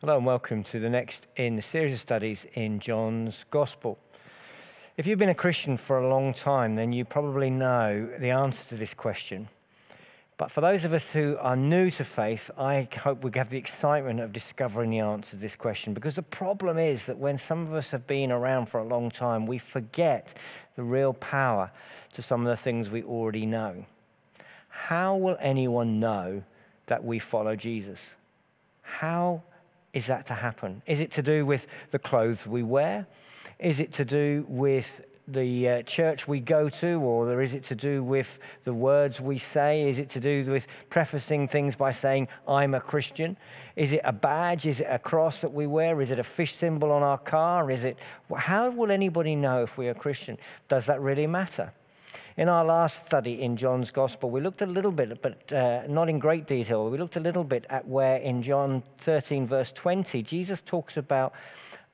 Hello and welcome to the next in the series of studies in John's Gospel. If you've been a Christian for a long time, then you probably know the answer to this question. But for those of us who are new to faith, I hope we have the excitement of discovering the answer to this question. Because the problem is that when some of us have been around for a long time, we forget the real power to some of the things we already know. How will anyone know that we follow Jesus? How is that to happen? Is it to do with the clothes we wear? Is it to do with the uh, church we go to, or is it to do with the words we say? Is it to do with prefacing things by saying, I'm a Christian? Is it a badge? Is it a cross that we wear? Is it a fish symbol on our car? Is it, how will anybody know if we're a Christian? Does that really matter? In our last study in John's Gospel, we looked a little bit, but uh, not in great detail, we looked a little bit at where in John 13, verse 20, Jesus talks about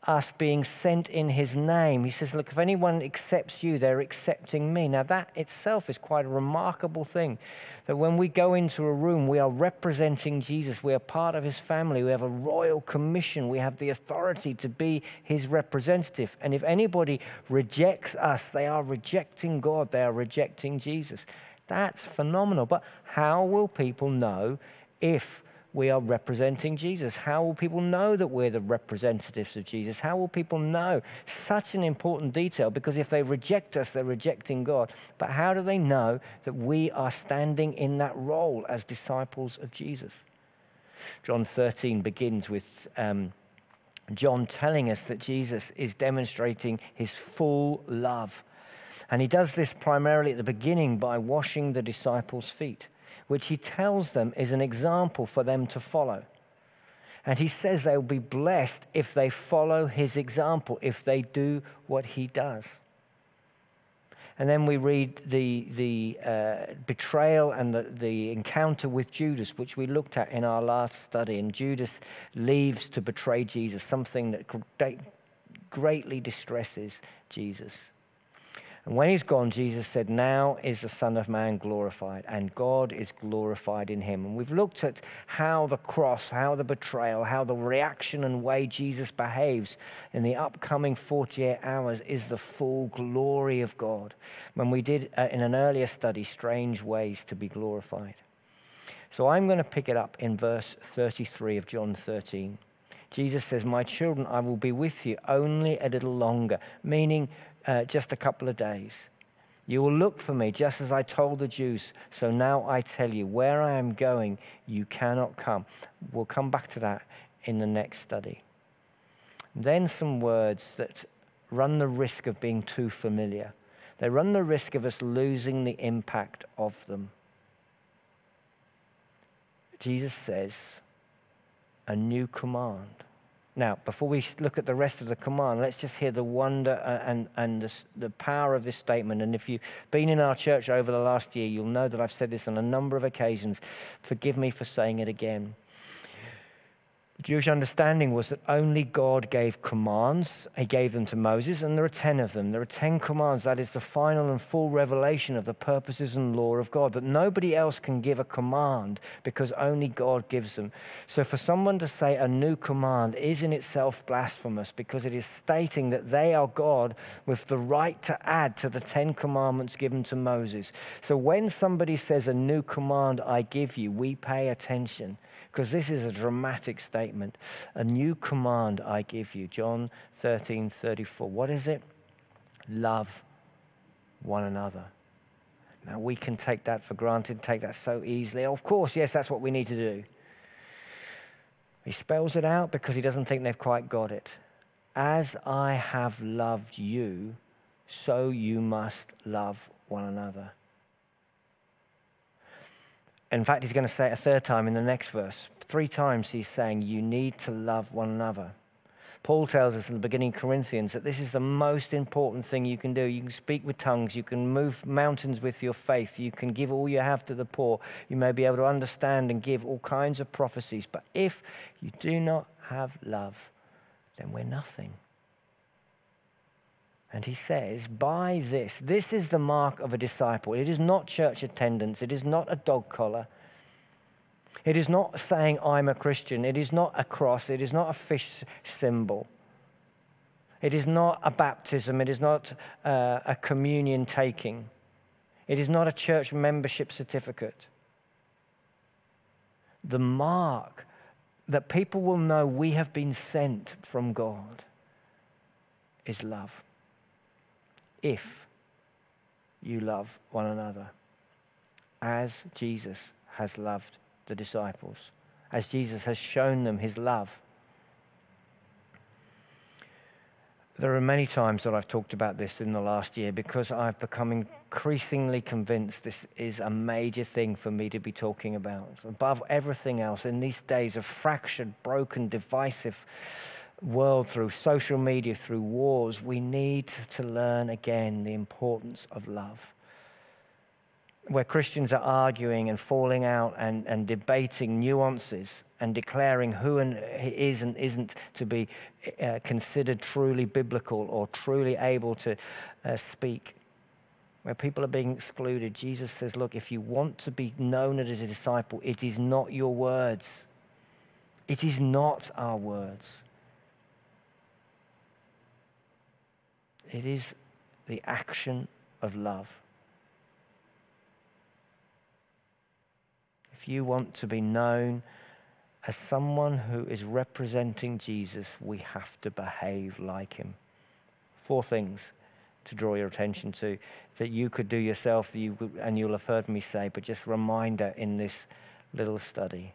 us being sent in his name. He says, Look, if anyone accepts you, they're accepting me. Now, that itself is quite a remarkable thing. That when we go into a room, we are representing Jesus. We are part of his family. We have a royal commission. We have the authority to be his representative. And if anybody rejects us, they are rejecting God, they are rejecting Jesus. That's phenomenal. But how will people know if we are representing Jesus? How will people know that we're the representatives of Jesus? How will people know? Such an important detail because if they reject us, they're rejecting God. But how do they know that we are standing in that role as disciples of Jesus? John 13 begins with um, John telling us that Jesus is demonstrating his full love. And he does this primarily at the beginning by washing the disciples' feet which he tells them is an example for them to follow. And he says they will be blessed if they follow his example, if they do what he does. And then we read the, the uh, betrayal and the, the encounter with Judas, which we looked at in our last study. And Judas leaves to betray Jesus, something that greatly distresses Jesus. And when he's gone, Jesus said, Now is the Son of Man glorified, and God is glorified in him. And we've looked at how the cross, how the betrayal, how the reaction and way Jesus behaves in the upcoming 48 hours is the full glory of God. When we did uh, in an earlier study, strange ways to be glorified. So I'm going to pick it up in verse 33 of John 13. Jesus says, My children, I will be with you only a little longer, meaning uh, just a couple of days. You will look for me just as I told the Jews. So now I tell you, where I am going, you cannot come. We'll come back to that in the next study. Then some words that run the risk of being too familiar. They run the risk of us losing the impact of them. Jesus says, a new command. Now, before we look at the rest of the command, let's just hear the wonder uh, and, and the, the, power of this statement. And if you've been in our church over the last year, you'll know that I've said this on a number of occasions. Forgive me for saying it again. Jewish understanding was that only God gave commands. He gave them to Moses, and there are 10 of them. There are 10 commands. That is the final and full revelation of the purposes and law of God, that nobody else can give a command because only God gives them. So for someone to say a new command is in itself blasphemous because it is stating that they are God with the right to add to the 10 commandments given to Moses. So when somebody says a new command I give you, we pay attention because this is a dramatic statement. A new command I give you. John 13, 34. What is it? Love one another. Now, we can take that for granted, take that so easily. Of course, yes, that's what we need to do. He spells it out because he doesn't think they've quite got it. As I have loved you, so you must love one another. In fact, he's going to say it a third time in the next verse. Three times he's saying, You need to love one another. Paul tells us in the beginning of Corinthians that this is the most important thing you can do. You can speak with tongues, you can move mountains with your faith, you can give all you have to the poor, you may be able to understand and give all kinds of prophecies. But if you do not have love, then we're nothing. And he says, by this, this is the mark of a disciple. It is not church attendance, it is not a dog collar. It is not saying, I'm a Christian. It is not a cross. It is not a fish symbol. It is not a baptism. It is not uh, a communion taking. It is not a church membership certificate. The mark that people will know we have been sent from God is love. If you love one another as Jesus has loved the disciples, as Jesus has shown them his love. There are many times that I've talked about this in the last year because I've become increasingly convinced this is a major thing for me to be talking about. Above everything else, in these days of fractured, broken, divisive world through social media, through wars, we need to learn again the importance of love where Christians are arguing and falling out and, and debating nuances and declaring who and is and isn't to be uh, considered truly biblical or truly able to uh, speak. Where people are being excluded, Jesus says, Look, if you want to be known as a disciple, it is not your words. It is not our words. It is the action of love. if you want to be known as someone who is representing Jesus, we have to behave like him. Four things to draw your attention to that you could do yourself, and you'll have heard me say, but just reminder in this little study.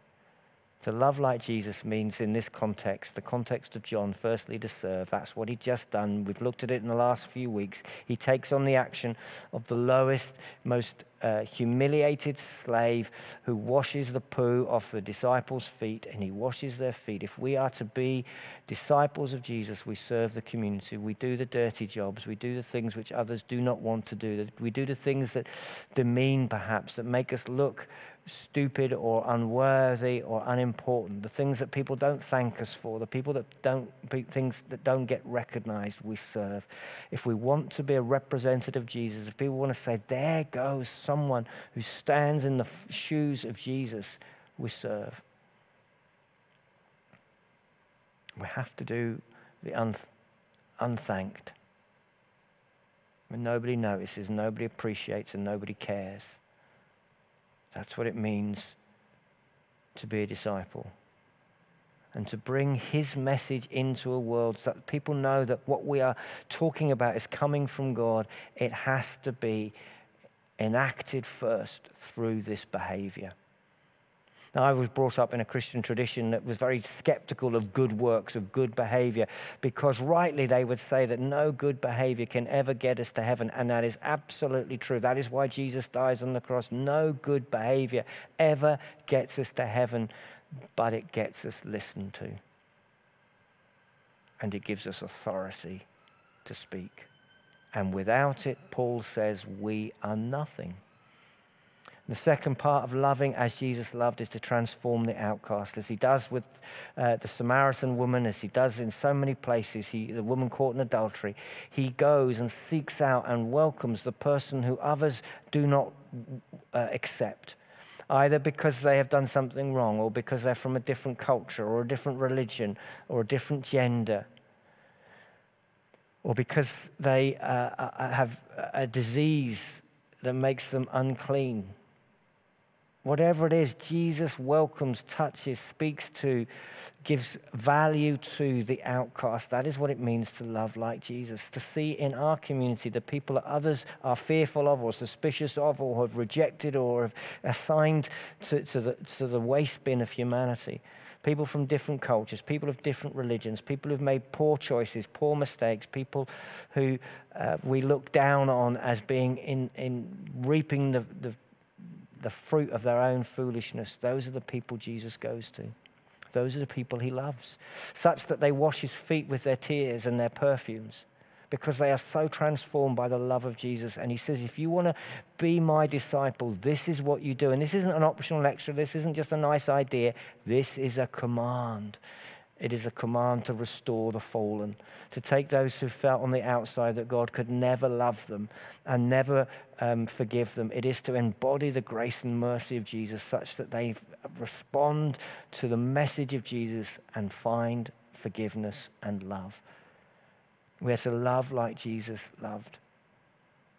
To love like Jesus means, in this context, the context of John, firstly to serve. That's what he'd just done. We've looked at it in the last few weeks. He takes on the action of the lowest, most humiliated slave who washes the poo off the disciples' feet and he washes their feet. If we are to be disciples of Jesus, we serve the community. We do the dirty jobs. We do the things which others do not want to do. We do the things that demean, perhaps, that make us look stupid or unworthy or unimportant, the things that people don't thank us for, the people that don't, things that don't get recognized, we serve. If we want to be a representative of Jesus, if people want to say, there goes someone who stands in the shoes of Jesus, we serve. We have to do the unth- unthanked. When nobody notices, nobody appreciates, and nobody cares. That's what it means to be a disciple. And to bring his message into a world so that people know that what we are talking about is coming from God, it has to be enacted first through this behavior. Now, I was brought up in a Christian tradition that was very skeptical of good works, of good behavior, because rightly they would say that no good behavior can ever get us to heaven. And that is absolutely true. That is why Jesus dies on the cross. No good behavior ever gets us to heaven, but it gets us listened to. And it gives us authority to speak. And without it, Paul says, we are nothing. The second part of loving as Jesus loved is to transform the outcast, as he does with uh, the Samaritan woman, as he does in so many places. He, the woman caught in adultery, he goes and seeks out and welcomes the person who others do not uh, accept, either because they have done something wrong, or because they're from a different culture, or a different religion, or a different gender or because they uh, uh have a disease that makes them unclean. Whatever it is, Jesus welcomes, touches, speaks to, gives value to the outcast. That is what it means to love like Jesus. To see in our community the people that others are fearful of or suspicious of or have rejected or have assigned to, to, the, to the waste bin of humanity. People from different cultures, people of different religions, people who've made poor choices, poor mistakes, people who uh, we look down on as being in, in reaping the, the the fruit of their own foolishness. Those are the people Jesus goes to. Those are the people he loves, such that they wash his feet with their tears and their perfumes because they are so transformed by the love of Jesus. And he says, if you want to be my disciples, this is what you do. And this isn't an optional lecture, this isn't just a nice idea, this is a command. It is a command to restore the fallen, to take those who felt on the outside that God could never love them and never um, forgive them. It is to embody the grace and mercy of Jesus such that they respond to the message of Jesus and find forgiveness and love. We are to love like Jesus loved.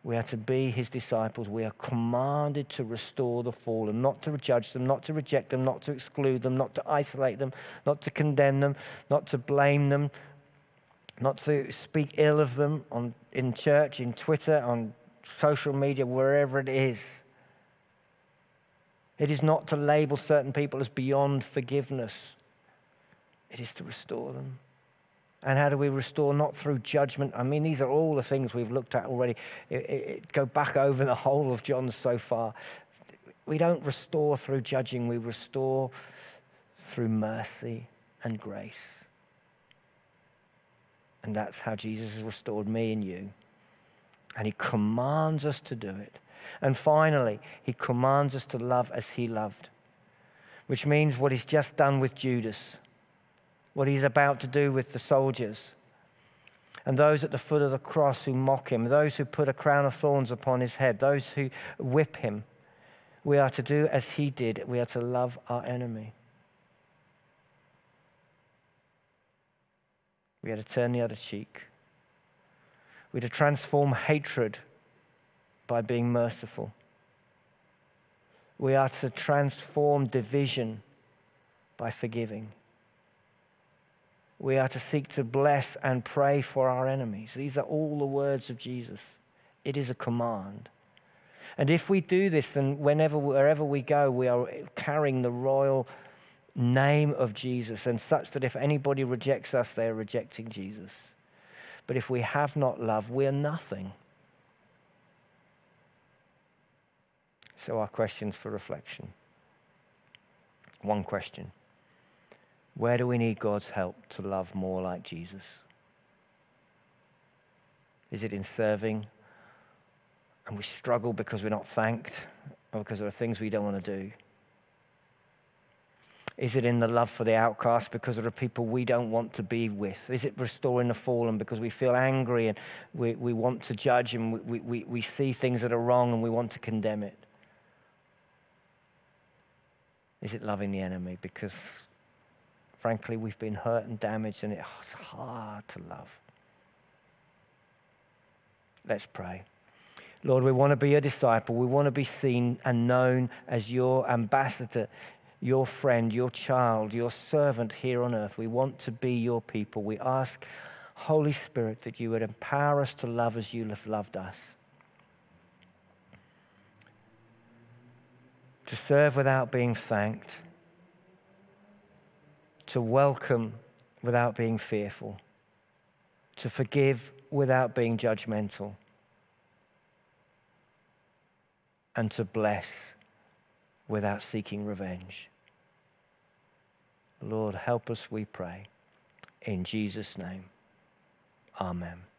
We are to be his disciples. We are commanded to restore the fallen, not to judge them, not to reject them, not to exclude them, not to isolate them, not to condemn them, not to blame them, not to speak ill of them on, in church, in Twitter, on social media, wherever it is. It is not to label certain people as beyond forgiveness, it is to restore them. And how do we restore? Not through judgment. I mean, these are all the things we've looked at already. It, it, go back over the whole of John so far. We don't restore through judging, we restore through mercy and grace. And that's how Jesus has restored me and you. And he commands us to do it. And finally, he commands us to love as he loved, which means what he's just done with Judas what he's about to do with the soldiers and those at the foot of the cross who mock him, those who put a crown of thorns upon his head, those who whip him. We are to do as he did, we are to love our enemy. We are to turn the other cheek. We are to transform hatred by being merciful. We are to transform division by forgiving we are to seek to bless and pray for our enemies. These are all the words of Jesus. It is a command. And if we do this, then whenever, wherever we go, we are carrying the royal name of Jesus, and such that if anybody rejects us, they are rejecting Jesus. But if we have not love, we are nothing. So, our questions for reflection. One question where do we need God's help to love more like Jesus? Is it in serving and we struggle because we're not thanked or because there are things we don't want to do? Is it in the love for the outcast because there are people we don't want to be with? Is it restoring the fallen because we feel angry and we, we want to judge and we, we, we see things that are wrong and we want to condemn it? Is it loving the enemy because frankly, we've been hurt and damaged, and it's hard to love. Let's pray. Lord, we want to be a disciple. We want to be seen and known as your ambassador, your friend, your child, your servant here on earth. We want to be your people. We ask, Holy Spirit, that you would empower us to love as you have loved us. To serve without being thanked to welcome without being fearful, to forgive without being judgmental, and to bless without seeking revenge. Lord, help us, we pray. In Jesus' name, amen.